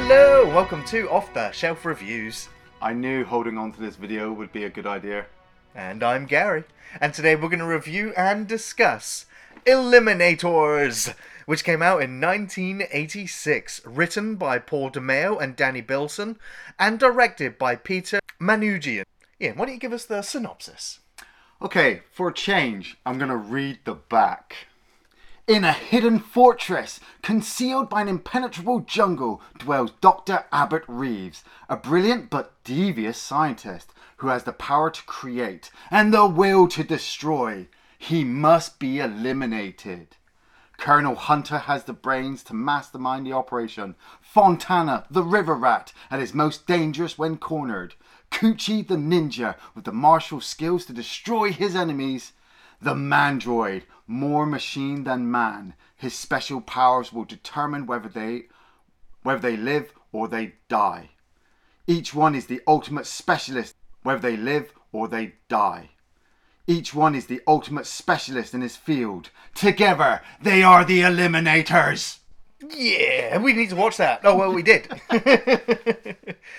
Hello, welcome to Off the Shelf Reviews. I knew holding on to this video would be a good idea. And I'm Gary. And today we're going to review and discuss Eliminators, which came out in 1986, written by Paul DeMeo and Danny Bilson, and directed by Peter Manoogian. Ian, why don't you give us the synopsis? Okay, for a change, I'm gonna read the back. In a hidden fortress, concealed by an impenetrable jungle, dwells Dr. Abbott Reeves, a brilliant but devious scientist who has the power to create and the will to destroy. He must be eliminated. Colonel Hunter has the brains to mastermind the operation. Fontana, the river rat, at his most dangerous when cornered. Kuji, the ninja, with the martial skills to destroy his enemies. The Mandroid, more machine than man. His special powers will determine whether they whether they live or they die. Each one is the ultimate specialist, whether they live or they die. Each one is the ultimate specialist in his field. Together, they are the Eliminators. Yeah, we need to watch that. Oh, well, we did.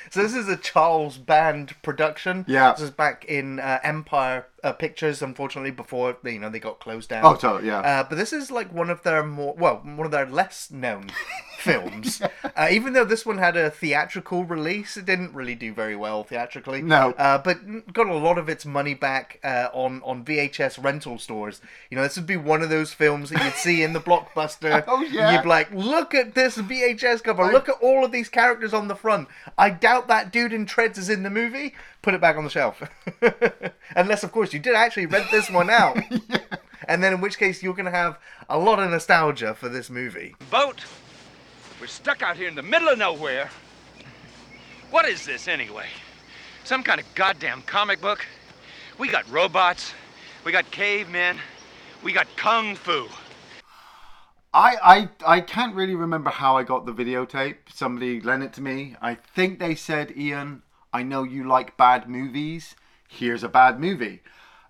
so this is a Charles Band production. Yeah. This is back in uh, Empire uh, Pictures, unfortunately, before you know they got closed down. Oh, totally, yeah. Uh, but this is like one of their more well, one of their less known films. Uh, even though this one had a theatrical release, it didn't really do very well theatrically. No. Uh, but got a lot of its money back uh, on on VHS rental stores. You know, this would be one of those films that you'd see in the blockbuster. Oh, yeah. You'd be like, look at this VHS cover. Look at all of these characters on the front. I doubt that dude in treads is in the movie. Put it back on the shelf. Unless, of course, you did actually rent this one out. And then, in which case, you're going to have a lot of nostalgia for this movie. boat. We're stuck out here in the middle of nowhere. What is this anyway? Some kind of goddamn comic book? We got robots, we got cavemen, we got kung fu. I, I I can't really remember how I got the videotape. Somebody lent it to me. I think they said, Ian, I know you like bad movies. Here's a bad movie.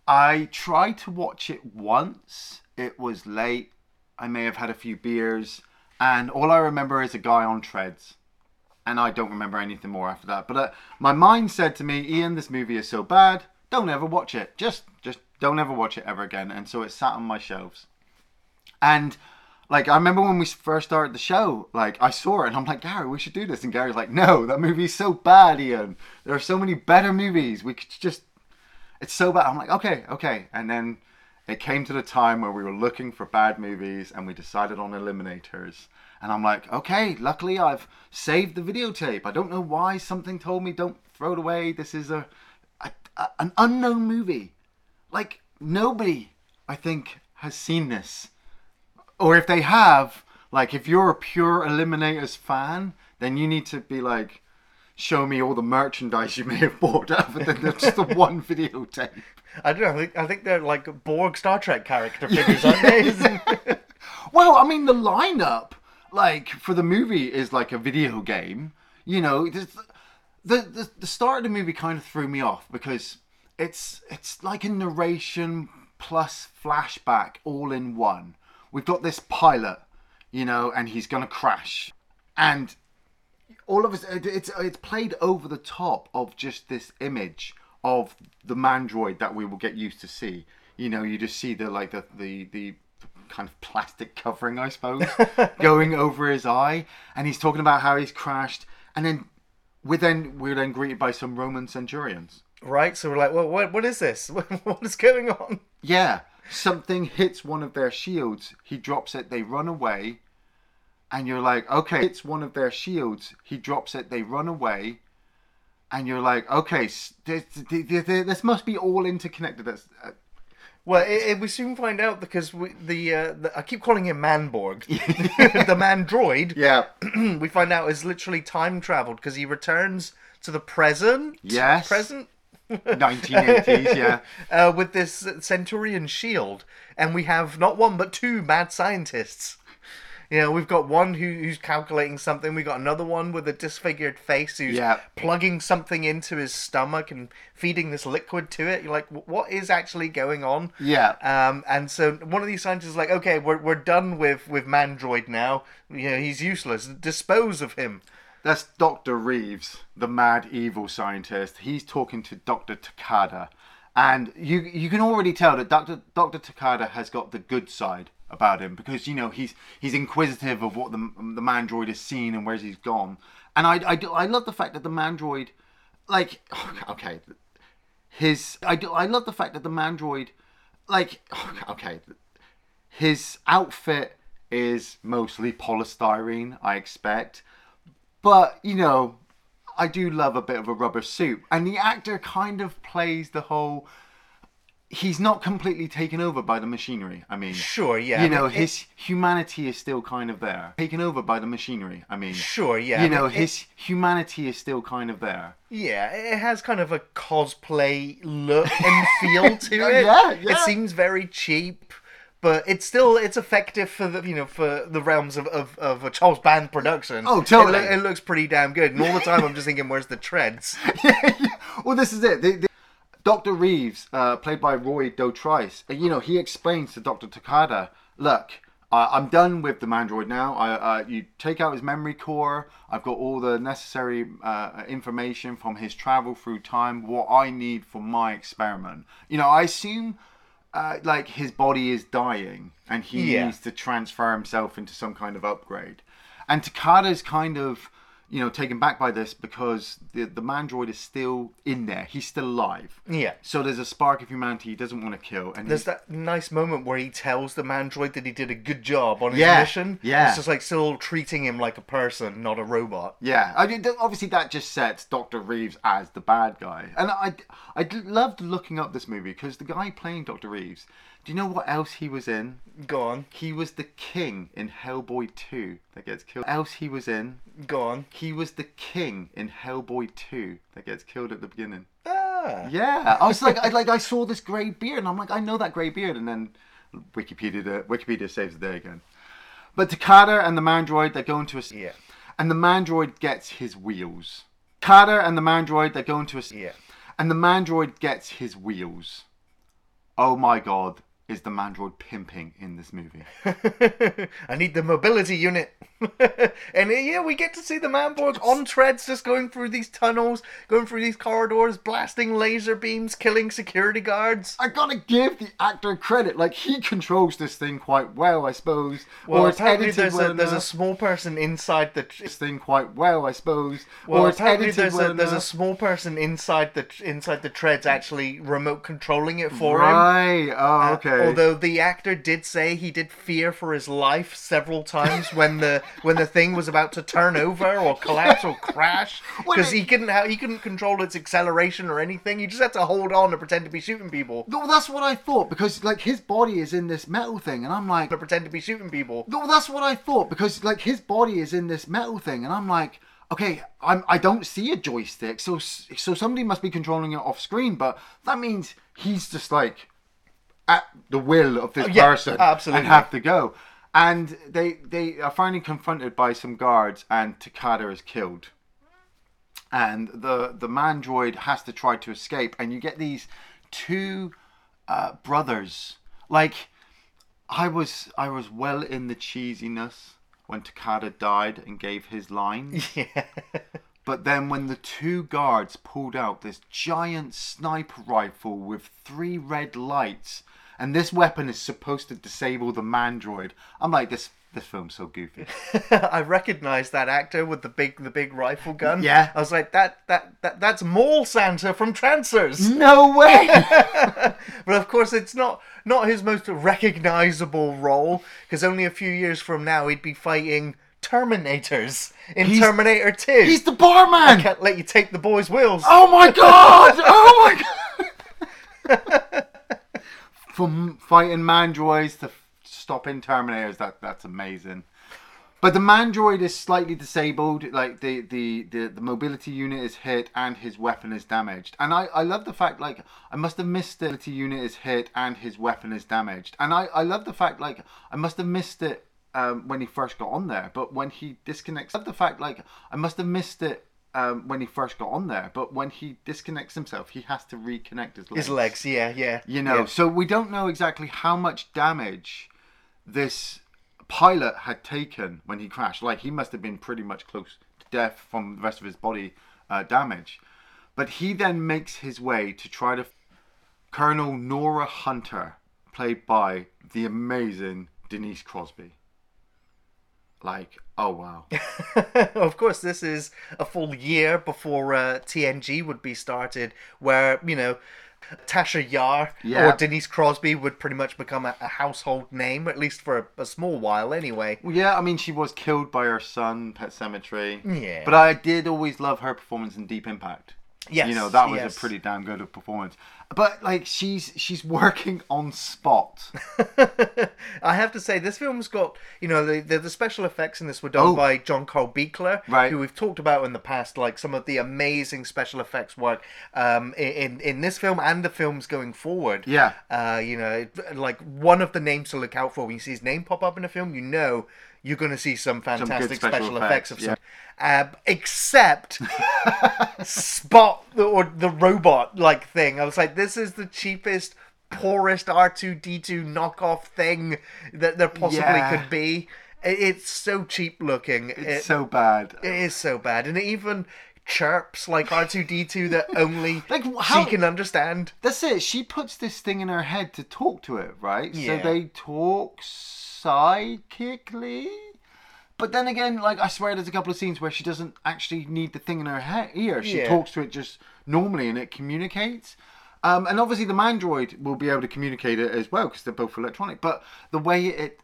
I tried to watch it once. It was late. I may have had a few beers. And all I remember is a guy on treads. And I don't remember anything more after that. But uh, my mind said to me, Ian, this movie is so bad. Don't ever watch it. Just, just don't ever watch it ever again. And so it sat on my shelves. And like I remember when we first started the show, like I saw it and I'm like, Gary, we should do this. And Gary's like, No, that movie's so bad, Ian. There are so many better movies. We could just it's so bad. I'm like, okay, okay. And then it came to the time where we were looking for bad movies and we decided on Eliminators. And I'm like, okay, luckily I've saved the videotape. I don't know why something told me don't throw it away. This is a, a, a an unknown movie. Like nobody, I think, has seen this or if they have, like if you're a pure Eliminators fan, then you need to be like, show me all the merchandise you may have bought other than the- just the one videotape. I don't know. I think, I think they're like Borg Star Trek character figures, aren't they? Well, I mean, the lineup, like for the movie, is like a video game. You know, the the, the, the start of the movie kind of threw me off because it's it's like a narration plus flashback all in one. We've got this pilot, you know, and he's gonna crash, and all of us it's it's played over the top of just this image of the mandroid that we will get used to see. You know you just see the like the the, the kind of plastic covering i suppose going over his eye. And he's talking about how he's crashed. And then we're then we're then greeted by some roman centurions. Right. So we're like, well, what, what is this? what is going on? yeah. Something hits one of their shields. He drops it. They run away and you're like okay it's one of their shields he drops it they run away and you're like okay this, this, this must be all interconnected That's, uh, Well, it, it, we soon find out because we, the, uh, the I keep calling him Manborg, the man droid. yeah we find out is literally time traveled because he returns to the present. Yes. Present. 1980s yeah Uh, with this Centurion shield, and we have not one but two mad scientists. You know, we've got one who, who's calculating something. We've got another one with a disfigured face who's Yeah. plugging something into his stomach and feeding this liquid to it. You're like, what is actually going on? Yeah. Um, and so one of these scientists is like, okay, we're, we're done with, with Mandroid now. You know, he's useless. Dispose of him. That's Dr. Reeves, the mad evil scientist. He's talking to Dr. Takada. And you you can already tell that Dr. Dr. Takada has got the good side about him because you know he's he's inquisitive of what the the mandroid has seen and where he's gone. And I I, do, I love the fact that the mandroid like okay his I do, I love the fact that the mandroid like okay his outfit is mostly polystyrene, I expect. But, you know, I do love a bit of a rubber suit. And the actor kind of plays the whole. He's not completely taken over by the machinery. I mean, Sure, yeah, You know, it- his humanity is still kind of there. Taken over by the machinery. I mean, Sure, yeah. You know, it- his humanity is still kind of there. Yeah, it has kind of a cosplay look and feel to Yeah, it. yeah, yeah. It seems very cheap, but it's still it's effective for the you know for the realms of, of, of a Charles Band production. Oh, It totally. loo- It, looks pretty damn good, and all the time I'm just thinking, where's the treads? well, this is it. The- the- Dr. Reeves, uh, played by Roy Dotrice, uh, you know, he explains to Dr. Takada, look, uh, I'm done with the Mandroid now. I, uh, you take out his memory core. I've got all the necessary uh, information from his travel through time, what I need for my experiment. You know, I assume uh, like his body is dying and he Yeah. needs to transfer himself into some kind of upgrade. And Takada's kind of, you know, taken back by this because the the mandroid is still in there. He's still alive. Yeah. So there's a spark of humanity he doesn't want to kill. And There's that nice moment where he tells the mandroid that he did a good job on his Yeah, mission. yeah. It's just like still treating him like a person, not a robot. Yeah, I mean, obviously that just sets Doctor Reeves as the bad guy, and I I loved looking up this movie because the guy playing Doctor Reeves. Do you know what else he was in? Go on, He was the king in Hellboy 2 that gets killed. Else he was in? go on. He was the king in Hellboy 2 that gets killed at the beginning. Ah. Yeah, I was like, I like, I saw this grey beard, and I'm like, I know that grey beard, and then Wikipedia, Wikipedia saves the day again. But Takada and the Mandroid, they go into a, Yeah. and the Mandroid gets his wheels. Takada and the Mandroid, they go into a, Yeah. and the Mandroid gets his wheels. Oh my god, is the Mandroid pimping in this movie? I need the mobility unit. and uh, yeah, we get to see the Manborg on treads just going through these tunnels, going through these corridors, blasting laser beams, killing security guards. I gotta give the actor credit. Like he controls this thing quite well, I suppose. Well, or it's apparently edited there's well a, there's a small person inside the. this thing quite well, I suppose. Well, or it's apparently edited there's well a there's a small person inside the inside the treads actually remote controlling it for him. right. Oh, Uh, okay. although the actor did say he did fear for his life several times when the when the thing was about to turn over or collapse or crash because he couldn't ha- he couldn't control its acceleration or anything. He just had to hold on and pretend to be shooting people. No, that's what I thought because like his body is in this metal thing, and I'm like, To pretend to be shooting people. no, that's what I thought because like his body is in this metal thing, and I'm like, okay, I'm I don't see a joystick, so so somebody must be controlling it off screen, but that means he's just like at the will of this Oh, yeah, person absolutely. and have to go. And they they are finally confronted by some guards, and Takada is killed. And the the mandroid has to try to escape, and you get these two uh, brothers. Like I was I was well in the cheesiness when Takada died and gave his line. Yeah. But then when the two guards pulled out this giant sniper rifle with three red lights, and this weapon is supposed to disable the mandroid, I'm like, this this film's so goofy. I recognized that actor with the big the big rifle gun. Yeah. I was like that that, that that's Mall Santa from Trancers. no way! But of course, it's not not his most recognizable role because only a few years from now he'd be fighting Terminators in He's- Terminator Two. He's the barman! I can't let you take the boy's wheels. Oh my god! Oh my god! From fighting mandroids to stopping terminators, that that's amazing. But the mandroid is slightly disabled, like the, the, the, the mobility unit is hit and his weapon is damaged. And I, I love the fact like I must have missed it. The mobility unit is hit and his weapon is damaged. And I, I love the fact like I must have missed it um, when he first got on there, but when he disconnects, I love the fact like I must have missed it um, when he first got on there, but when he disconnects himself, he has to reconnect his legs. His legs, yeah, yeah. You know, yeah. so we don't know exactly how much damage this pilot had taken when he crashed. Like he must have been pretty much close to death from the rest of his body uh, damage. But he then makes his way to try to. Colonel Nora Hunter, played by the amazing Denise Crosby. Like, oh wow. of course, this is a full year before uh, TNG would be started, where you know Tasha Yar Yeah. or Denise Crosby would pretty much become a, a household name, at least for a, a small while, anyway. Well, yeah, I mean, she was killed by her son, Pet Sematary. Yeah. But I did always love her performance in Deep Impact. Yes, You know, that was yes. a pretty damn good performance. But like, she's she's working on spot. I have to say, this film's got you know the the, the special effects in this were done Oh. by John Carl Buechler, Right. who we've talked about in the past, like some of the amazing special effects work um, in in this film and the films going forward. Yeah. uh, you know, like one of the names to look out for when you see his name pop up in a film, you know you're going to see some fantastic special special, effects, effects, of yeah. some. Uh, except Spot the, or the robot like thing. I was like, this is the cheapest, poorest R two D two knockoff thing that there possibly Yeah. could be. It's so cheap looking. It's It- so bad. it is so bad, and it even chirps like R two D two that only Like, how- she can understand. That's it. She puts this thing in her head to talk to it, right? Yeah. So they talk psychically. But then again, like I swear, there's a couple of scenes where she doesn't actually need the thing in her he- ear. She Yeah. talks to it just normally, and it communicates. Um, and obviously, the Mandroid will be able to communicate it as well because they're both electronic. But the way it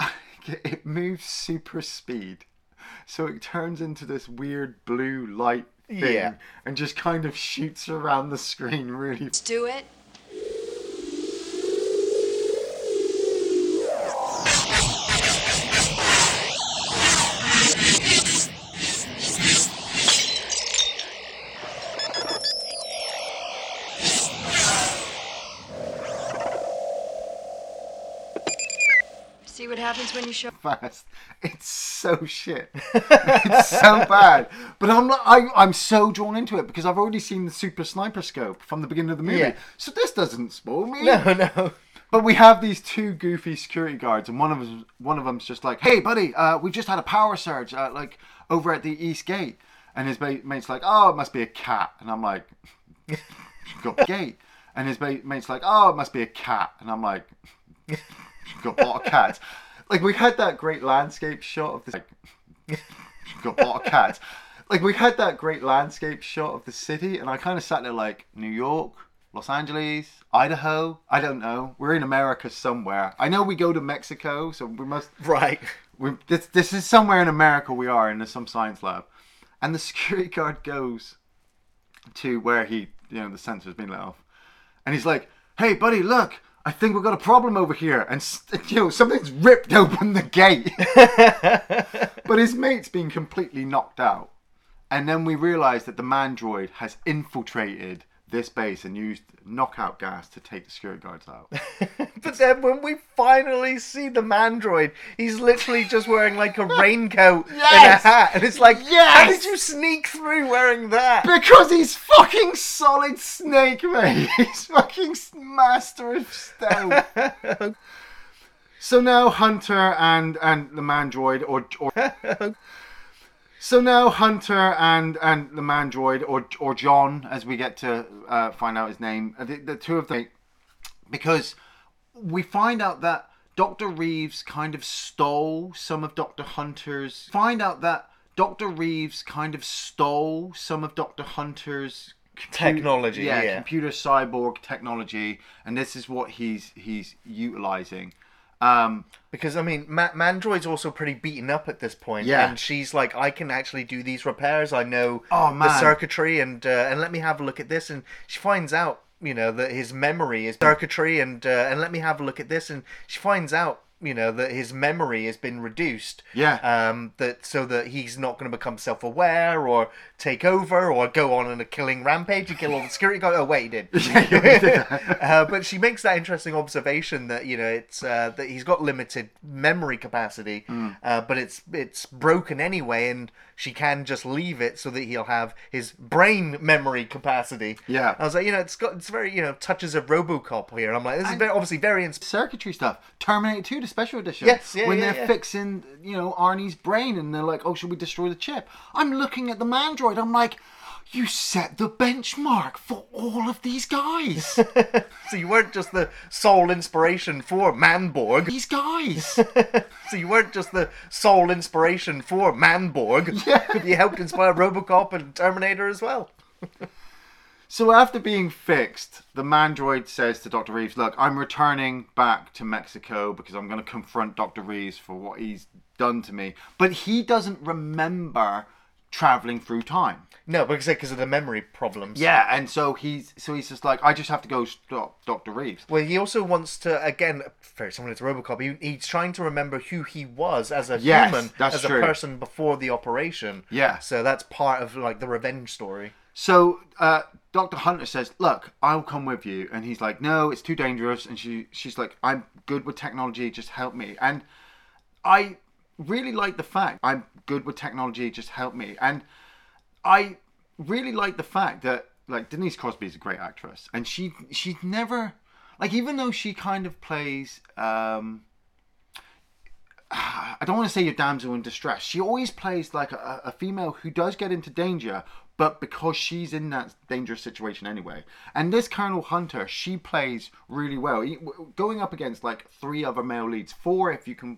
it moves super speed, so it turns into this weird blue light thing, Yeah. and just kind of shoots around the screen really Let's do it. Happens when you show. fast. It's so shit. it's so bad. But I'm not, I, I'm so drawn into it because I've already seen the super sniper scope from the beginning of the movie. Yeah. So this doesn't spoil me. No, no. But we have these two goofy security guards, and one of them, one of them's just like, "Hey, buddy, uh, we just had a power surge, uh, like over at the east gate." And his mate, mate's like, "Oh, it must be a cat," and I'm like, "Got gate." And his mate, mate's like, "Oh, it must be a cat," and I'm like, "Got a lot of cats." Like we had that great landscape shot of this. Like, got a lot of cats. Like we had that great landscape shot of the city, and I kind of sat there like New York, Los Angeles, Idaho. I don't know. We're in America somewhere. I know we go to Mexico, so we must. Right. We, this this is somewhere in America. We are in there's some science lab, and the security guard goes to where he, you know, the sensor's been let off, and he's like, "Hey, buddy, look." I think we've got a problem over here, and you know something's ripped open the gate. but his mate's been completely knocked out. And then we realise that the mandroid has infiltrated this base and used knockout gas to take the security guards out. But then when we finally see the mandroid, he's literally just wearing like a raincoat and a hat. And it's like, how did you sneak through wearing that? because he's fucking solid snake, mate. He's fucking master of stealth. so now Hunter and and the mandroid, or or. So now Hunter and and the mandroid, or or John, as we get to uh, find out his name, the, the two of them, because we find out that Dr. Reeves kind of stole some of Dr. Hunter's. Find out that Dr. Reeves kind of stole some of Dr. Hunter's compu- Technology, yeah. computer cyborg technology, and this is what he's he's utilizing. Um, Because I mean, Ma- Mandroid's also pretty beaten up at this point, Yeah. and she's like, "I can actually do these repairs. I know Oh, the circuitry, and uh, and let me have a look at this." And she finds out, you know, that his memory is circuitry, and uh, and let me have a look at this, and she finds out, you know, that his memory has been reduced. Yeah. Um. That so that he's not going to become self-aware or take over or go on in a killing rampage and kill all the security guards. Oh wait, he did. uh, but she makes that interesting observation that you know it's uh, that he's got limited memory capacity, uh, but it's it's broken anyway, and she can just leave it so that he'll have his brain memory capacity. Yeah. I was like, you know, it's got it's very you know touches of RoboCop here. I'm like, this is very, obviously very ins- circuitry stuff. Terminator 2, the special edition. Yes, yeah, When yeah, they're yeah. fixing, you know, Arnie's brain and they're like, oh, should we destroy the chip? I'm looking at the Mandroid. I'm like, you set the benchmark for all of these guys. So you weren't just the sole inspiration for Manborg. these guys. So you weren't just the sole inspiration for Manborg. Yeah. You helped inspire RoboCop and Terminator as well. So after being fixed, the Mandroid says to Dr. Reeves, look, I'm returning back to Mexico because I'm going to confront Dr. Reeves for what he's done to me. But he doesn't remember traveling through time. No, because because of the memory problems. Yeah, and so he's so he's just like, I just have to go stop Dr. Reeves. Well, he also wants to again, very similar to RoboCop. He, he's trying to remember who he was as a Yes, human, as true. a person before the operation. Yeah. So that's part of like the revenge story. So uh, Dr. Hunter says, "Look, I'll come with you," and he's like, "No, it's too dangerous." And she she's like, "I'm good with technology. Just help me." And I really like the fact I'm good with technology. Just help me. And I really like the fact that like Denise Crosby is a great actress, and she she never like even though she kind of plays. um I don't want to say your damsel in distress. She always plays like a, a female who does get into danger, but because she's in that dangerous situation anyway. And this Colonel Hunter, she plays really well. Going up against like three other male leads, four if you can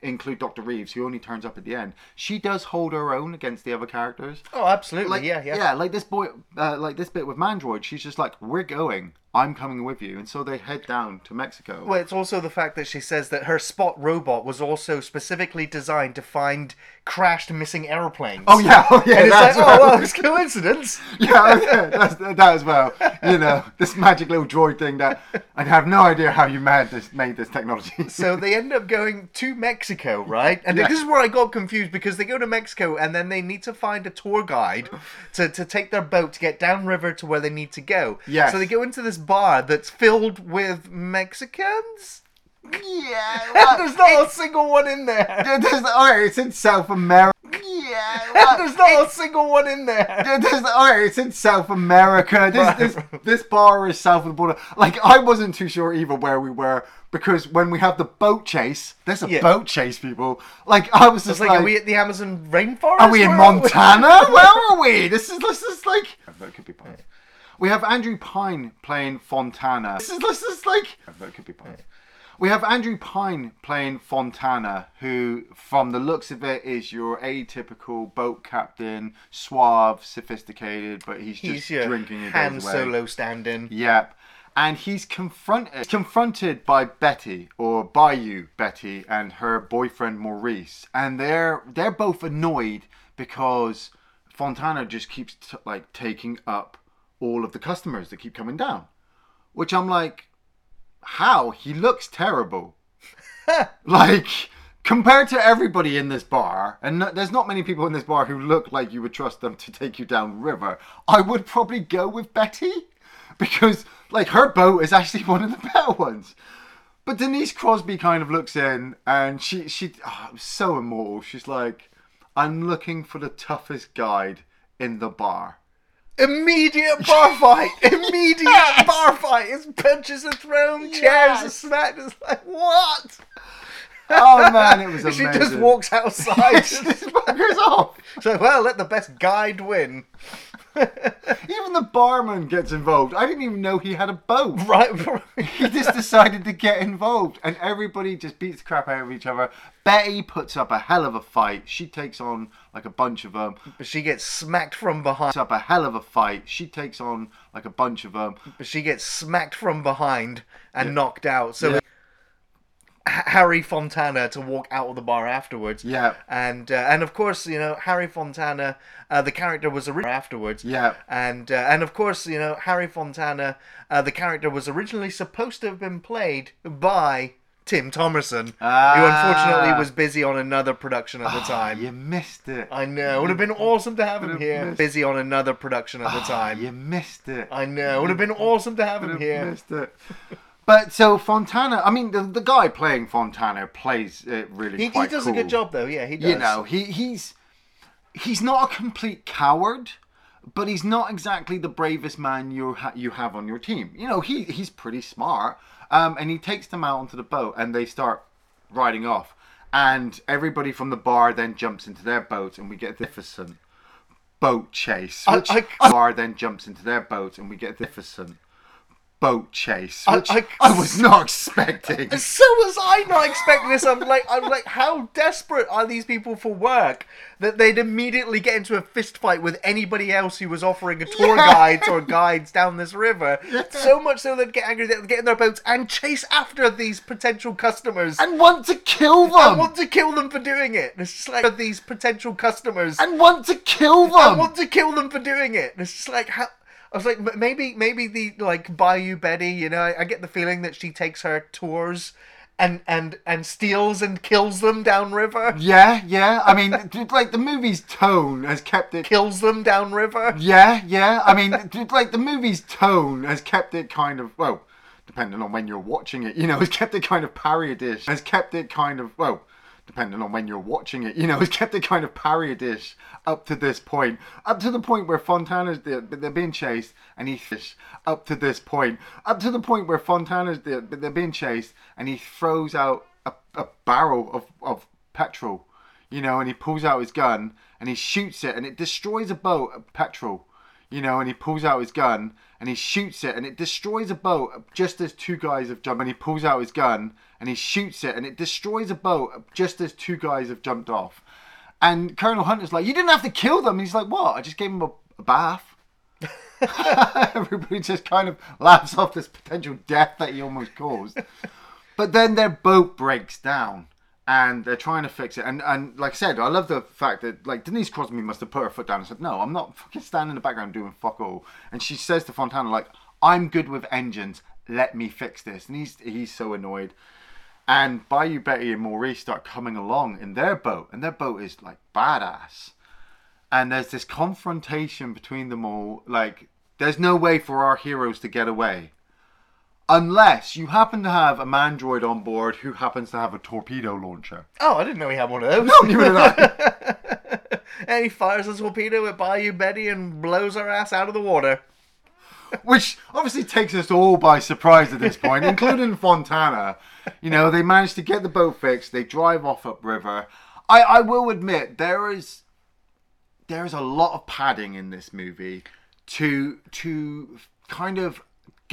include Dr. Reeves, who only turns up at the end. She does hold her own against the other characters. Oh, absolutely. Like yeah, yeah. like this boy, uh, like this bit with Mandroid. She's just like, "We're going. I'm coming with you," and so they head down to Mexico. Well, it's also the fact that she says that her spot robot was also specifically designed to find crashed missing airplanes. Oh yeah, oh yeah, And it's like, oh, right. oh, well, it's coincidence. yeah, oh, yeah, that's that as well. You know, this magic little droid thing that I have no idea how you made this made this technology. So they end up going to Mexico, right? And Yeah. this is where I got confused because they go to Mexico and then they need to find a tour guide to, to take their boat to get downriver to where they need to go. Yeah. So they go into this bar that's filled with Mexicans. Yeah, There's not a single one in there. There's, all right, it's in South America. Yeah, There's not a single one in there. There's, all right, it's in South America. This, this, this bar is south of the border. Like, I wasn't too sure either where we were because when we have the boat chase, there's a Yeah. boat chase, people. Like, I was It's just like, like, are we at the Amazon rainforest? Are we in Where are we? Montana? Where are we? This is this is like that could be Pine. We have Andrew Prine playing Fontana. This is this is like that could be Pine. We have Andrew Prine playing Fontana, who, from the looks of it, is your atypical boat captain, suave, sophisticated, but he's just He's your drinking his Han. Solo stand-in. Yep. And he's confronted confronted by Betty or by you, Betty, and her boyfriend Maurice, and they're they're both annoyed because Fontana just keeps t- like taking up all of the customers that keep coming down, which I'm like, how he looks terrible, like. Compared to everybody in this bar, and no, there's not many people in this bar who look like you would trust them to take you down river, I would probably go with Betty because like her boat is actually one of the better ones. But Denise Crosby kind of looks in and she she oh, so immortal. She's like, I'm looking for the toughest guide in the bar. Immediate bar fight! Immediate bar fight! His punches are thrown, chairs are Yes. smacked. It's like, what? Oh man, it was amazing. She just walks outside. she just buggers off. so, well, let the best guide win. Even the barman gets involved. I didn't even know he had a boat. Right? He just decided to get involved, and everybody just beats the crap out of each other. Betty puts up a hell of a fight. She takes on like a bunch of them. But she gets smacked from behind. Puts up a hell of a fight. She takes on like a bunch of them. But she gets smacked from behind and knocked out. So Yeah. Harry Fontana to walk out of the bar afterwards. Yeah. And uh, and of course, you know, Harry Fontana, uh, the character was originally afterwards. Yeah. And uh, and of course, you know, Harry Fontana, uh, the character was originally supposed to have been played by Tim Thomerson, who unfortunately Ah. was busy on another production at the time. You missed it. I know. It would have been awesome to have him here. missed- Busy on another production at the time. You missed it. I know. It would have been awesome to have him here. missed it. But so Fontana, I mean, the, the guy playing Fontana plays it really He, he does cool. a good job though. Yeah, he does. You know, he he's he's not a complete coward, but he's not exactly the bravest man you ha- you have on your team. You know, he he's pretty smart, um, and he takes them out onto the boat, and they start riding off, and everybody from the bar then jumps into their boat, and we get magnificent boat chase. I- Which I- bar then jumps into their boat, and we get magnificent boat chase, I- which I- I was not expecting. So was I not expecting this. I'm like, I'm like, how desperate are these people for work that they'd immediately get into a fist fight with anybody else who was offering a tour Yeah. guides or guides down this river? So much so they'd get angry, they'd get in their boats and chase after these potential customers and want to kill them. and want to kill them for doing it. It's just like these potential customers and want to kill them. I want to kill them for doing it. It's just like how. I was like, maybe, maybe the like Bayou Betty. You know, I, I get the feeling that she takes her tours, and and and steals and kills them downriver. Yeah, yeah. I mean, like the movie's tone has kept it. Kills them downriver. Yeah, yeah. I mean, like the movie's tone has kept it kind of well, depending on when you're watching it, you know, has kept it kind of parody-ish. Has kept it kind of well, depending on when you're watching it, you know, has kept it kind of parody-ish up to this point, up to the point where Fontana's they're, they're being chased and he up to this point, up to the point where Fontana's they're, they're being chased and he throws out a, a barrel of, of petrol, you know, and he pulls out his gun and he shoots it and it destroys a boat of petrol you know, and he pulls out his gun and he shoots it and it destroys a boat just as two guys have jumped. And he pulls out his gun and he shoots it and it destroys a boat just as two guys have jumped off. And Colonel Hunter's like, You didn't have to kill them. And he's like, What? I just gave him a, a bath. Everybody just kind of laughs off this potential death that he almost caused. But then their boat breaks down and they're trying to fix it. And and like I said, I love the fact that like Denise Crosby must have put her foot down and said, "No, I'm not fucking standing in the background doing fuck all." And she says to Fontana, "Like I'm good with engines. Let me fix this." And he's he's so annoyed. And Bayou Betty and Maurice start coming along in their boat, and their boat is like badass. And there's this confrontation between them all. Like, there's no way for our heroes to get away unless you happen to have a mandroid on board who happens to have a torpedo launcher. Oh, I didn't know he had one of those. No, neither did I. and he fires a torpedo at Bayou Betty and blows her ass out of the water. Which obviously takes us all by surprise at this point, including Fontana. You know, they manage to get the boat fixed. They drive off upriver. I, I will admit there is there is a lot of padding in this movie to to kind of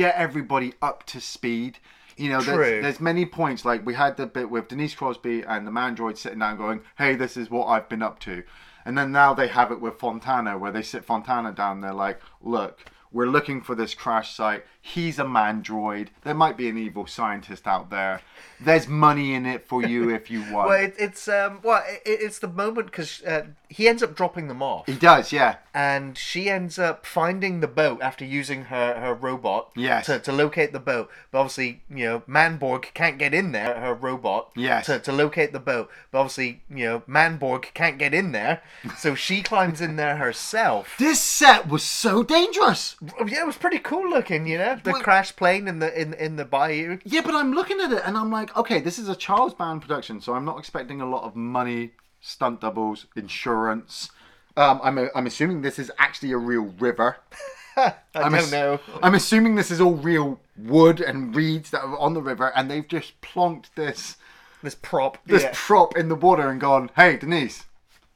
get everybody up to speed. You know, there's, there's many points like we had the bit with Denise Crosby and the Mandroid sitting down going, "Hey, this is what I've been up to," and then now they have it with Fontana where they sit Fontana down. They're like, "Look, we're looking for this crash site. He's a Mandroid. There might be an evil scientist out there. There's money in it for you if you want." Well, it, it's um, well, it, it's the moment because uh, he ends up dropping them off. he does, yeah. and she ends up finding the boat after using her, her robot Yes. to, to locate the boat. But obviously, you know, Manborg can't get in there, her robot, Yes. to, to locate the boat. But obviously, you know, Manborg can't get in there, so she climbs in there herself. This set was so dangerous. Yeah, it was pretty cool looking, you know, the Well- crash plane in the in in the bayou. Yeah, but I'm looking at it and I'm like, okay, this is a Charles Band production, so I'm not expecting a lot of money, stunt doubles, insurance. Um, I'm, I'm assuming this is actually a real river. I I'm don't ass- know. I'm assuming this is all real wood and reeds that are on the river, and they've just plonked this This prop. this yeah. prop in the water and gone, "Hey, Denise,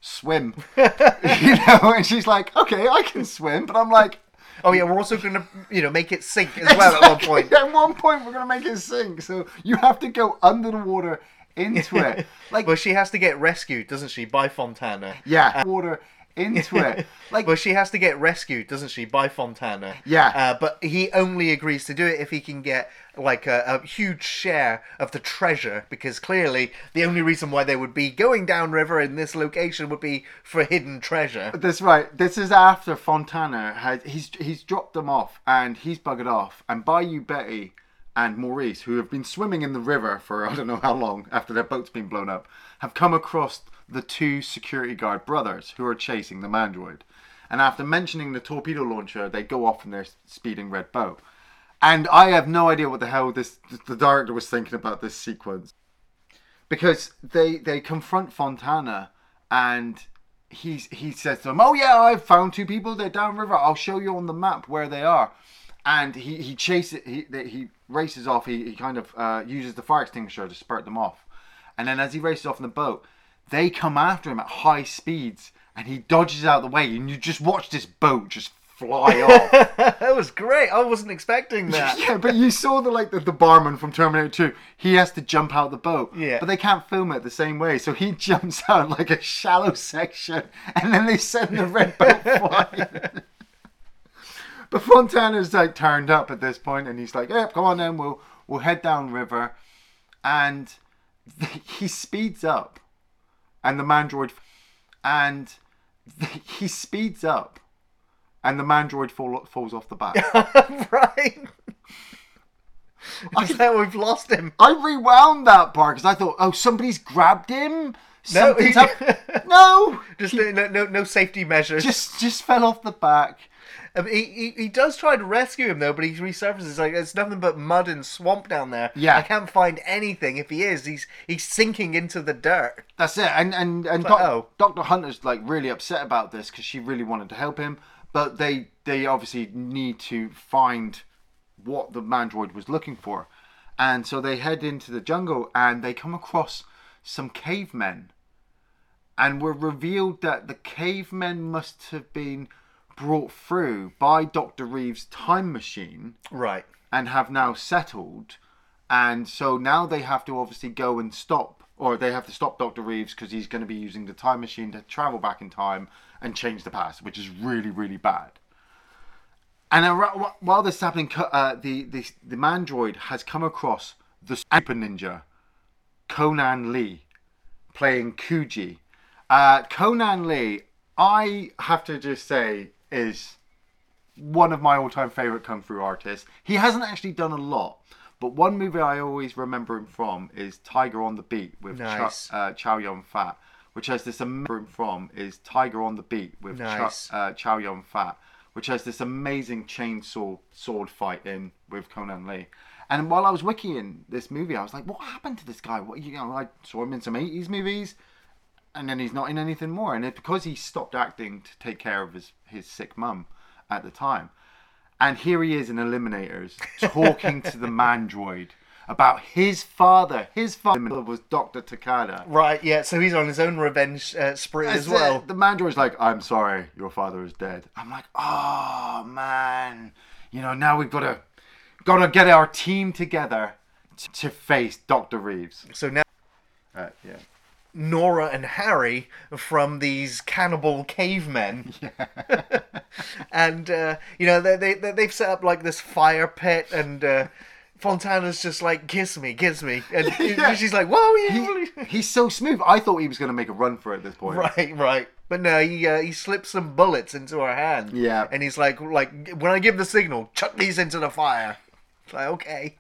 swim." you know, and she's like, "Okay, I can swim," but I'm like, Oh yeah, we're also gonna you know make it sink as well at one point. At one point, we're gonna make it sink, so you have to go under the water into it. Like, Well, she has to get rescued, doesn't she, by Fontana? yeah, uh, water into it. Like, well, she has to get rescued, doesn't she, by Fontana? Yeah. Uh, but he only agrees to do it if he can get like a, a huge share of the treasure, because clearly the only reason why they would be going downriver in this location would be for hidden treasure. that's right. This is after Fontana has he's he's dropped them off and he's buggered off, and Bayou Betty and Maurice, who have been swimming in the river for I don't know how long after their boat's been blown up, have come across the two security guard brothers who are chasing the mandroid. And after mentioning the torpedo launcher, they go off in their speeding red boat. And I have no idea what the hell this the director was thinking about this sequence. Because they they confront Fontana and he's he says to them, "Oh yeah, I found two people. They're downriver. I'll show you on the map where they are." And he he chases he he races off. He, he kind of uh, uses the fire extinguisher to spurt them off. And then as he races off in the boat, they come after him at high speeds, and he dodges out of the way, and you just watch this boat just fly off. that was great. I wasn't expecting that. yeah, but you saw the like the, the barman from Terminator 2. He has to jump out the boat. Yeah. But they can't film it the same way, so he jumps out like a shallow section, and then they send the red boat flying. but Fontana's like turned up at this point, and he's like, "Yeah, come on then, we'll we'll head down river," and he speeds up, and the mandroid, and he speeds up, and the mandroid fall, falls off the back. right. Is that we've lost him? I rewound that part because I thought, oh, somebody's grabbed him. No, he- hap- no, Just no, no, no, no safety measures. just just fell off the back. He, he he does try to rescue him though, but he resurfaces like it's nothing but mud and swamp down there. Yeah. I can't find anything. If he is, he's he's sinking into the dirt. That's it. And and and doc- oh. Doctor Hunter's like really upset about this because she really wanted to help him, but they they obviously need to find what the mandroid was looking for, and so they head into the jungle and they come across some cavemen, and we're revealed that the cavemen must have been brought through by Doctor Reeves' time machine Right. and have now settled. And so now they have to obviously go and stop, or they have to stop Dr. Reeves because he's going to be using the time machine to travel back in time and change the past, which is really, really bad. And while this is happening, uh, the, the, the mandroid has come across the super ninja, Conan Lee, playing Kuji. Uh, Conan Lee, I have to just say, is one of my all-time favorite kung fu artists. He hasn't actually done a lot, but one movie I always remember him from is Tiger on the Beat with Nice. Chow, uh, Chow Yun Fat, which has this amazing from is Tiger on the Beat with Nice. Chow, uh, Chow Yun Fat, which has this amazing chainsaw sword fight in with Conan Lee. And while I was wikiing this movie, I was like, "What happened to this guy? What you know? I saw him in some '80s movies, and then he's not in anything more. And it's because he stopped acting to take care of his, his sick mum at the time. And here he is in Eliminators talking to the mandroid about his father. His father was Dr. Takada. Right. Yeah. So he's on his own revenge uh, spree as well. it. The mandroid's like, I'm sorry, your father is dead. I'm like, oh man, you know, now we've got to, got to get our team together to, to face Dr. Reeves. So now Uh, yeah. Nora and Harry from these cannibal cavemen. and uh, you know they, they they they've set up like this fire pit and uh, Fontana's just like kiss me, kiss me, and Yeah. she's like whoa, He, he's so smooth. I thought he was going to make a run for it at this point. right, right. But no, he uh, he slips some bullets into her hand. Yeah. and he's like like when I give the signal, chuck these into the fire. It's like okay.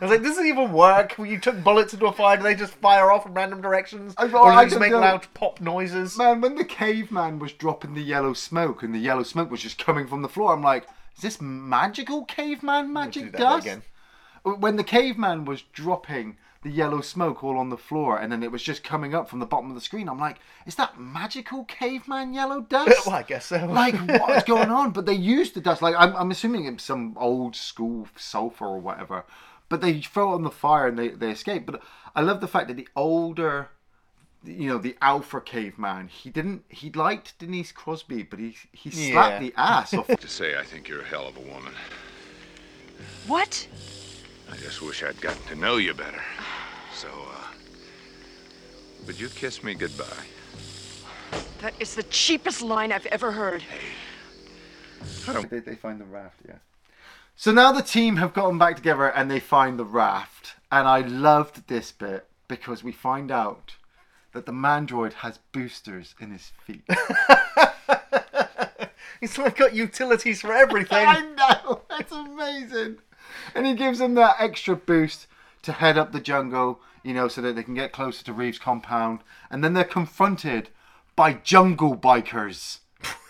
I was like, does it even work? When you took bullets into a fire, do they just fire off in random directions? I- or do I they just make loud pop noises? Man, when the caveman was dropping the yellow smoke and the yellow smoke was just coming from the floor, I'm like, is this magical caveman magic dust? again. When the caveman was dropping the yellow smoke all on the floor and then it was just coming up from the bottom of the screen, I'm like, is that magical caveman yellow dust? well, I guess so. like what's going on? But they used the dust. Like I'm, I'm assuming it's some old school sulfur or whatever. But they throw it on the fire and they, they escape. But I love the fact that the older, you know, the alpha caveman, he didn't. He liked Denise Crosby, but he he slapped Yeah. the ass off. To say I think you're a hell of a woman. What? I just wish I'd gotten to know you better. So, uh, would you kiss me goodbye? That is the cheapest line I've ever heard. they, they find the raft, yeah. So now the team have gotten back together and they find the raft. And I loved this bit because we find out that the mandroid has boosters in his feet. He's like got utilities for everything. I know, it's amazing. And he gives them that extra boost to head up the jungle, you know, so that they can get closer to Reeves' compound. And then they're confronted by jungle bikers.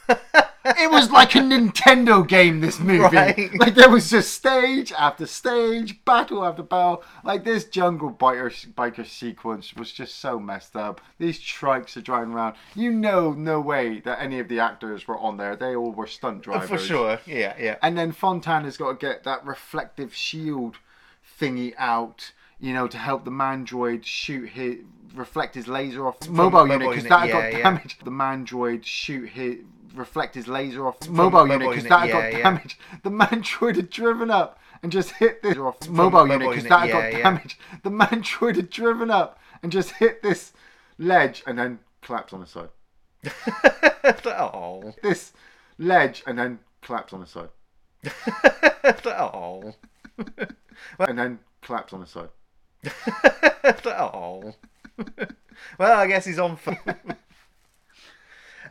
it was like a Nintendo game. This movie, Right. like there was just stage after stage, battle after battle. Like this jungle biker biker sequence was just so messed up. These trikes are driving around. You know, no way that any of the actors were on there. They all were stunt drivers For sure. Yeah, yeah. and then Fontana's got to get that reflective shield thingy out, you know, to help the mandroid shoot his reflect his laser off mobile, unit because that yeah, got yeah. damaged. The mandroid shoot his reflect his laser off mobile, unit because that yeah, got yeah. damaged. The mandroid had driven up and just hit this off mobile unit because that yeah, got damaged. The mandroid had driven up and just hit this ledge and then collapsed on its side. oh. This ledge and then collapsed on its side. oh. And then collapsed on its side. oh. well, I guess he's on. F-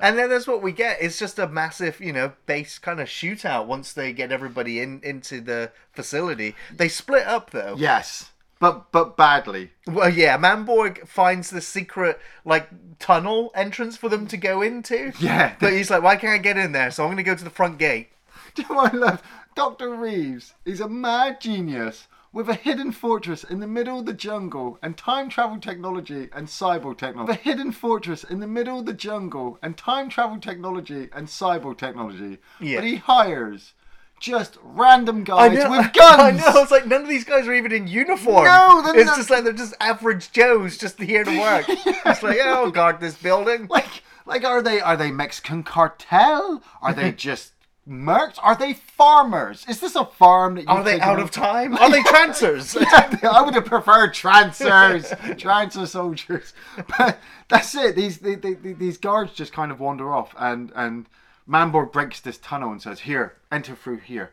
and then that's what we get. It's just a massive, you know, base kind of shootout. Once they get everybody in into the facility, they split up though. Yes. But but badly. Well, yeah, Manborg finds the secret like tunnel entrance for them to go into. Yeah. But he's like, why can't I get in there? So I'm gonna go to the front gate. Do you know what I love? Dr. Reeves is a mad genius with a hidden fortress in the middle of the jungle and time travel technology and cyborg technology. With a hidden fortress in the middle of the jungle and time travel technology and cyborg technology. Yeah. But he hires just random guys know, with guns. I know. It's like none of these guys are even in uniform. No, they're it's not. just like they're just average Joes, just here to work. It's like, oh, guard this building. Like like are they are they Mexican cartel? Are they just mercs? Are they farmers? Is this a farm that you Are they out of time? Are they trancers? I would have preferred trancers, trancer soldiers. But that's it. These the, the, the- these guards just kind of wander off, and and Manborg breaks this tunnel and says, "Here, enter through here."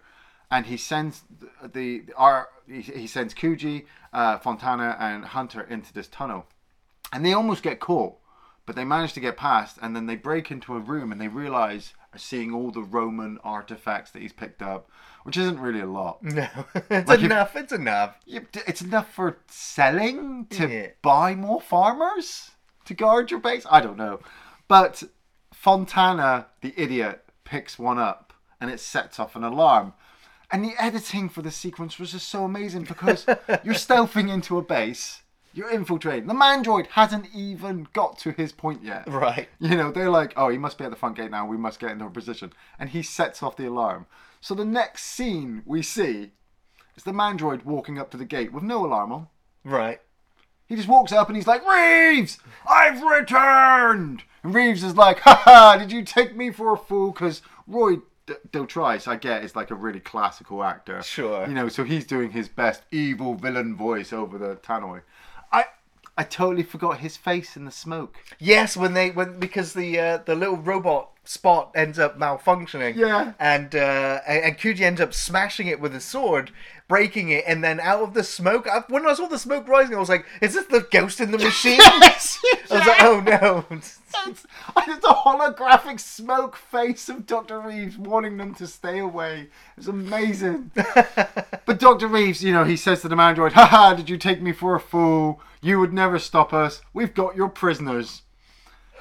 And he sends the, the our he, he sends Kuji, uh, Fontana, and Hunter into this tunnel, and they almost get caught, but they manage to get past, and then they break into a room, and they realize seeing all the Roman artifacts that he's picked up, which isn't really a lot. no, it's Like if- enough. It's enough. It's enough for selling to Yeah. buy more farmers to guard your base. I don't know, but Fontana, the idiot, picks one up and it sets off an alarm. And the editing for the sequence was just so amazing because you're stealthing into a base, you're infiltrating. The mandroid hasn't even got to his point yet. Right. You know, they're like, oh, he must be at the front gate now. We must get into a position. And he sets off the alarm. So the next scene we see is the mandroid walking up to the gate with no alarm on. Right. He just walks up and he's like, Reeves, I've returned. And Reeves is like, ha did you take me for a fool? Because Roy D- Dotrice, I get, is like a really classical actor. Sure. You know, so he's doing his best evil villain voice over the tannoy. I totally forgot his face in the smoke. Yes, when they when because the uh, the little robot spot ends up malfunctioning. Yeah. And uh, and, and Kuji ends up smashing it with a sword, breaking it, and then out of the smoke. I, when I saw the smoke rising, I was like, "Is this the ghost in the machine?" Yes, I was like, "Oh no!" It's, it's a holographic smoke face of Dr. Reeves warning them to stay away. It's amazing. but Dr. Reeves, you know, he says to the mandroid, Haha, did you take me for a fool? You would never stop us. We've got your prisoners.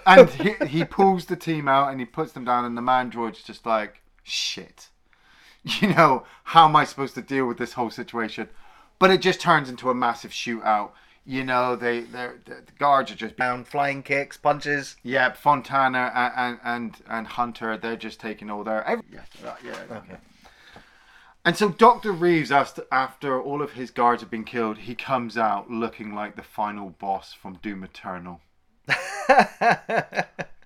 And he, he pulls the team out and he puts them down, and the mandroid's just like, shit. You know, how am I supposed to deal with this whole situation? But it just turns into a massive shootout. You know, they they're, the guards are just Down, flying kicks, punches. yeah, Fontana and and and, and Hunter, they're just taking all their every, yeah, right, yeah. Okay. And so Doctor Reeves, after after all of his guards have been killed, he comes out looking like the final boss from Doom Eternal.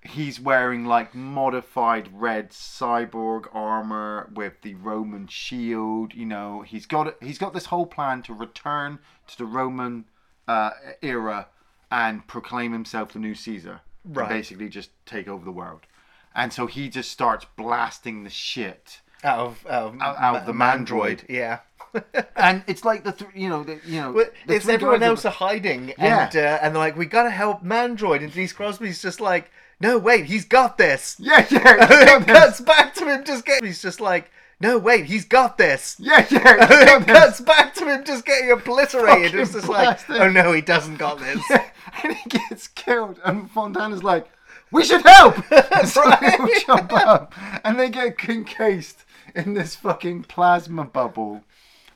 He's wearing like modified red cyborg armor with the Roman shield. You know, he's got he's got this whole plan to return to the Roman uh, era and proclaim himself the new Caesar. Right. basically, just take over the world. And so he just starts blasting the shit Out of, out of, Out- out of the mandroid. Yeah. and it's like the th- you know the, you know the it's everyone else are- are hiding, Yeah. and uh, and they're like, we gotta help Mandroid, and Denise Crosby's just like, no, wait, he's got this. yeah yeah And yeah, it cuts back to him just getting. He's just like, no, wait, he's got this. yeah yeah it cuts back to him just getting obliterated. Fucking It's just like, blasted. oh no, he doesn't got this. and he gets killed and Fontana's like we should help. so all jump up and they get encased in this fucking plasma bubble.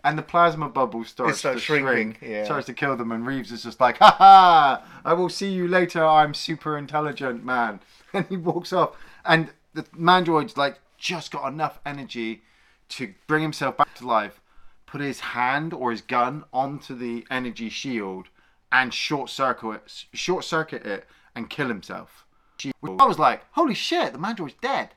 And the plasma bubble starts, to shrinking, shrink, yeah. starts to kill them, and Reeves is just like, "Ha ha! I will see you later. I'm super intelligent, man." And he walks off, and the mandroid's like just got enough energy to bring himself back to life, put his hand or his gun onto the energy shield, and short circuit short circuit it and kill himself. I was like, "Holy shit! The mandroid's dead."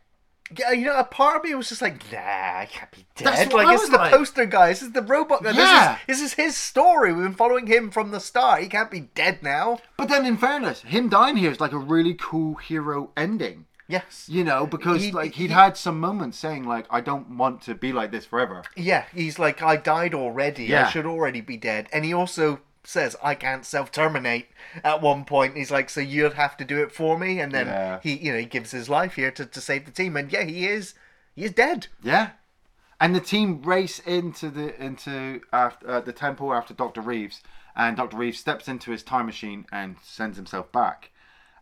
Yeah, you know, a part of me was just like, nah, I can't be That's dead. what Like, I this was is the like. poster guy. This is the robot guy. Yeah. This, is, this is his story. We've been following him from the start. He can't be dead now. But then, in fairness, him dying here is like a really cool hero ending. Yes. You know, because He- like he'd he- had some moments saying like, "I don't want to be like this forever." Yeah, he's like, I died already. Yeah. I should already be dead. And he also says, I can't self terminate at one point. He's like, so you'd have to do it for me. And then Yeah. he, you know, he gives his life here to, to save the team. And yeah, he is, he is dead. Yeah, and the team race into the into after uh, the temple after Doctor Reeves, and Doctor Reeves steps into his time machine and sends himself back,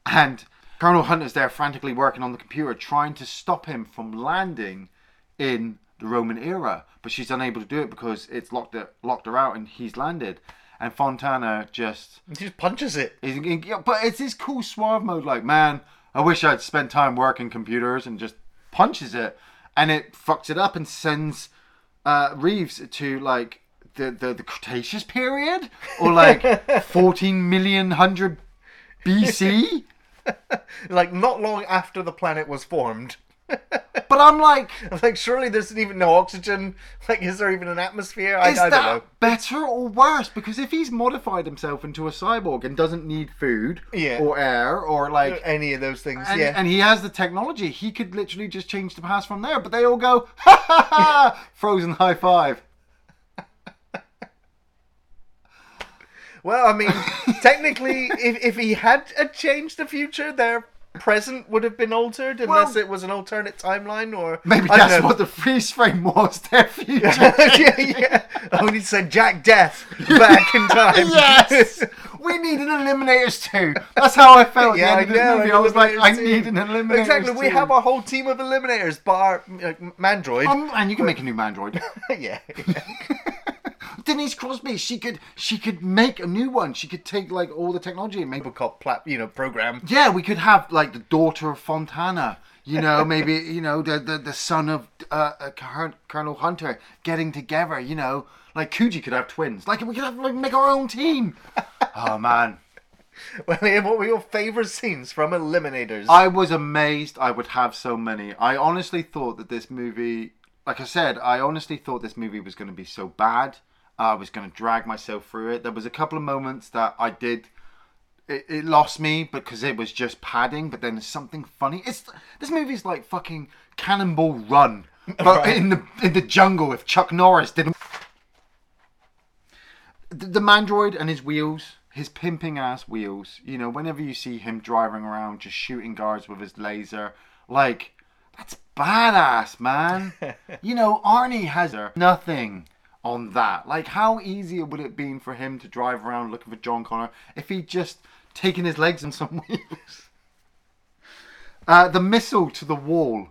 and Colonel Hunter's there frantically working on the computer trying to stop him from landing in the Roman era, but she's unable to do it because it's locked her, locked her out and he's landed, and Fontana just He just punches it. is but it's this cool suave mode like man I wish I'd spent time working computers and just punches it and it fucks it up and sends uh, Reeves to like the, the, the Cretaceous period or like 14 million hundred BC Like, not long after the planet was formed. but I'm like I'm Like, surely there's even no oxygen. Like, is there even an atmosphere? I, is I that don't know. better or worse because if he's modified himself into a cyborg and doesn't need food Yeah. or air or like Any of those things, and, yeah. and he has the technology. He could literally just change the past from there. But they all go, ha ha ha! Frozen high five. Well, I mean, technically, if, if he had changed the future, their present would have been altered unless Well- it was an alternate timeline, or Maybe I don't that's know. what the freeze frame was. Their future. yeah, yeah. I only said Jack Deth back in time. yes, we need an Eliminators too. That's how I felt Yeah, at I the end of this know. movie. an I was like, I Eliminators need an Eliminators. Exactly. We have our whole team of eliminators, bar like, Mandroid. Um, and you can make a new Mandroid. yeah. Denise Crosby, she could, she could make a new one. She could take like all the technology and make Robocop, plat, you know, program. Yeah, we could have like the daughter of Fontana. You know, maybe you know the the, the son of uh, uh, Col- Colonel Hunter getting together. You know, like Kuji could have twins. Like we could have like make our own team. oh man, Well, what were your favorite scenes from Eliminators? I was amazed. I would have so many. I honestly thought that this movie, like I said, I honestly thought this movie was going to be so bad. I was going to drag myself through it. There was a couple of moments that I did it, it lost me because it was just padding. But then there's something funny. It's this movie's like fucking Cannonball Run, but Right. in the in the jungle. If Chuck Norris didn't, the, the Mandroid and his wheels, his pimping ass wheels. You know, whenever you see him driving around just shooting guards with his laser, like that's badass, man. you know, Arnie has nothing on that. Like, how easy would it have been for him to drive around looking for John Connor if he'd just taken his legs on some wheels? Uh, the missile to the wall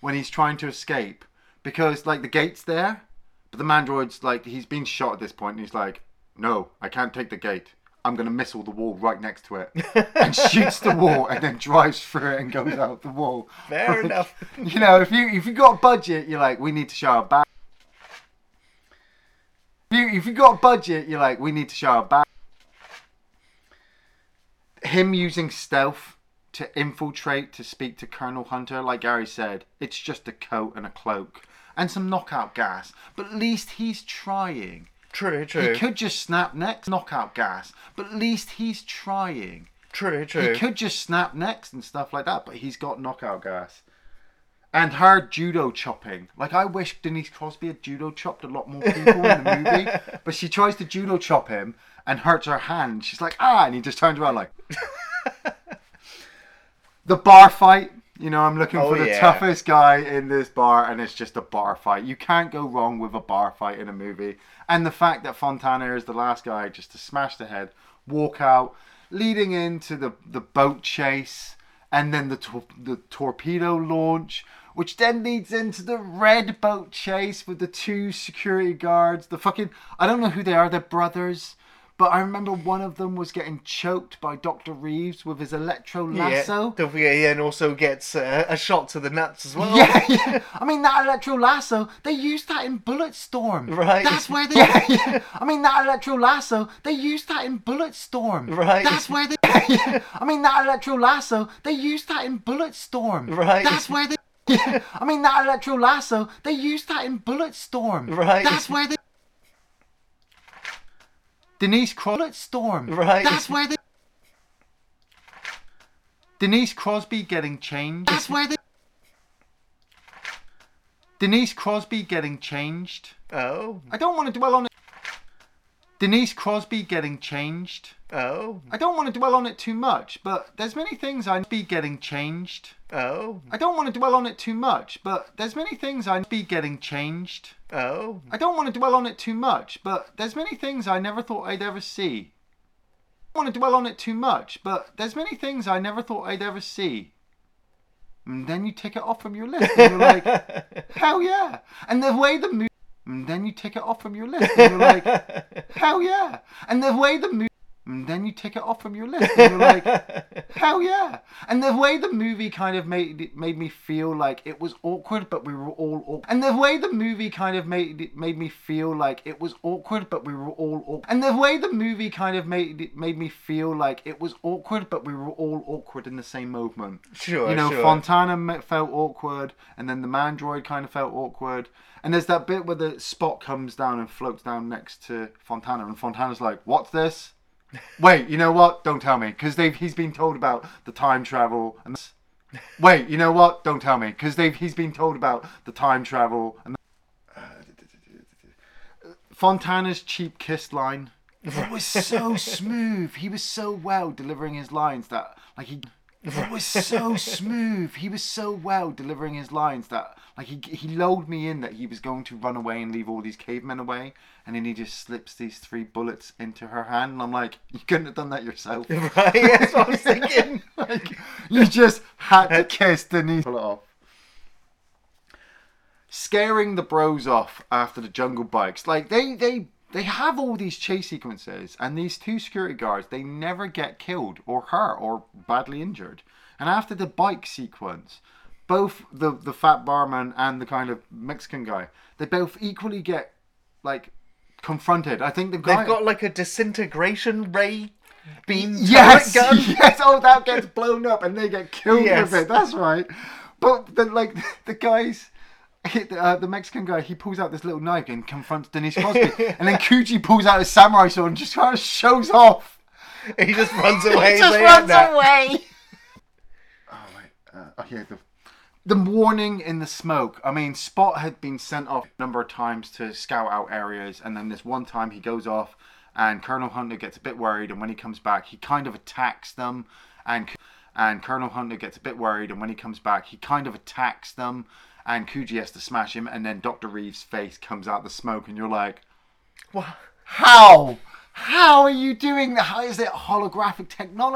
when he's trying to escape because like the gate's there, but the mandroid's like he's been shot at this point and he's like, no, I can't take the gate. I'm gonna missile the wall right next to it, and shoots the wall and then drives through it and goes out the wall. Fair Like, enough. You know, if you if you got a budget, you're like, we need to show our back. If you if you got a budget, you're like, we need to show our back. Him using stealth to infiltrate to speak to Colonel Hunter, like Gary said, it's just a coat and a cloak and some knockout gas. But at least he's trying. True, true, He could just snap next, knockout gas. But at least he's trying. true, true. He could just snap next and stuff like that, but he's got knockout gas. And her judo chopping. Like, I wish Denise Crosby had judo chopped a lot more people in the movie. But she tries to judo chop him and hurts her hand. She's like, ah, and he just turns around like. the bar fight. You know, I'm looking Oh, for the yeah. toughest guy in this bar, and it's just a bar fight. You can't go wrong with a bar fight in a movie. And the fact that Fontana is the last guy just to smash the head, walk out, leading into the, the boat chase, and then the the torpedo launch, which then leads into the red boat chase with the two security guards. The fucking I don't know who they are. They're brothers. But I remember one of them was getting choked by Dr. Reeves with his electro lasso. Yeah, don't forget, Ian also gets uh, a shot to the nuts as well. Yeah, yeah. I mean that electro lasso. They used that in Bulletstorm. Right. That's where they. Yeah, yeah. I mean that electro lasso. They used that in Bulletstorm. Right. That's where they. I mean that electro lasso. They used that in Bulletstorm. Right. That's where they. Yeah. I mean that electro lasso. They used that in Bulletstorm. Right. That's where they. Denise Crosby. Storm. Right. That's where they. Denise Crosby getting changed. That's where they. Denise Crosby getting changed. Oh, I don't want to dwell on it. Denise Crosby getting changed. oh, I don't want to dwell on it too much, but there's many things I'd be getting changed. oh, I don't want to dwell on it too much, but there's many things I'd be getting changed. oh. I don't want to dwell on it too much, but there's many things I never thought I'd ever see. I don't want to dwell on it too much, but there's many things I never thought I'd ever see. And then you take it off from your list, and you're like, hell yeah! And the way the movie, and then you take it off from your list, and you're like, hell yeah! And the way the movie. And then you take it off from your list, and you're like, hell yeah! And the way the movie kind of made it made me feel like it was awkward, but we were all awkward. And the way the movie kind of made it made me feel like it was awkward, but we were all awkward. And the way the movie kind of made it made me feel like it was awkward, but we were all awkward in the same moment. Sure, You know, sure. Fontana felt awkward, and then the mandroid kind of felt awkward. And there's that bit where the spot comes down and floats down next to Fontana, and Fontana's like, "What's this?" Wait, you know what? Don't tell me, because they've he's been told about the time travel and. Wait, you know what? Don't tell me, because they've he's been told about the time travel and. Uh, Fontana's cheap kiss line. It was so smooth. He was so well delivering his lines that like he. It was so smooth. He was so well delivering his lines that like he he lulled me in that he was going to run away and leave all these cavemen away, and then he just slips these three bullets into her hand, and I'm like, you couldn't have done that yourself. Right, that's what I was thinking. like, you just had to kiss Denise. Pull it off. Scaring the bros off after the jungle bikes. Like they they they have all these chase sequences, and these two security guards they never get killed or hurt or badly injured. And after the bike sequence, both the the fat barman and the kind of Mexican guy, they both equally get like confronted. I think the guy They've got like a disintegration ray beam Yes, gun. yes. Oh, that gets blown up and they get killed Yes. with it. That's right. But then, like the guys, uh, the Mexican guy, he pulls out this little knife and confronts Denise Crosby, and then Kuji pulls out his samurai sword and just kind of shows off. He just runs away. he just runs that. away. oh wait. Uh, oh yeah. The, the warning in the smoke. I mean, Spot had been sent off a number of times to scout out areas, and then this one time he goes off, and Colonel Hunter gets a bit worried, and when he comes back, he kind of attacks them, and and Colonel Hunter gets a bit worried, and when he comes back, he kind of attacks them, and Kuji has to smash him, and then Doctor Reeves' face comes out the smoke, and you're like, What? how? How are you doing that? How is it holographic technology?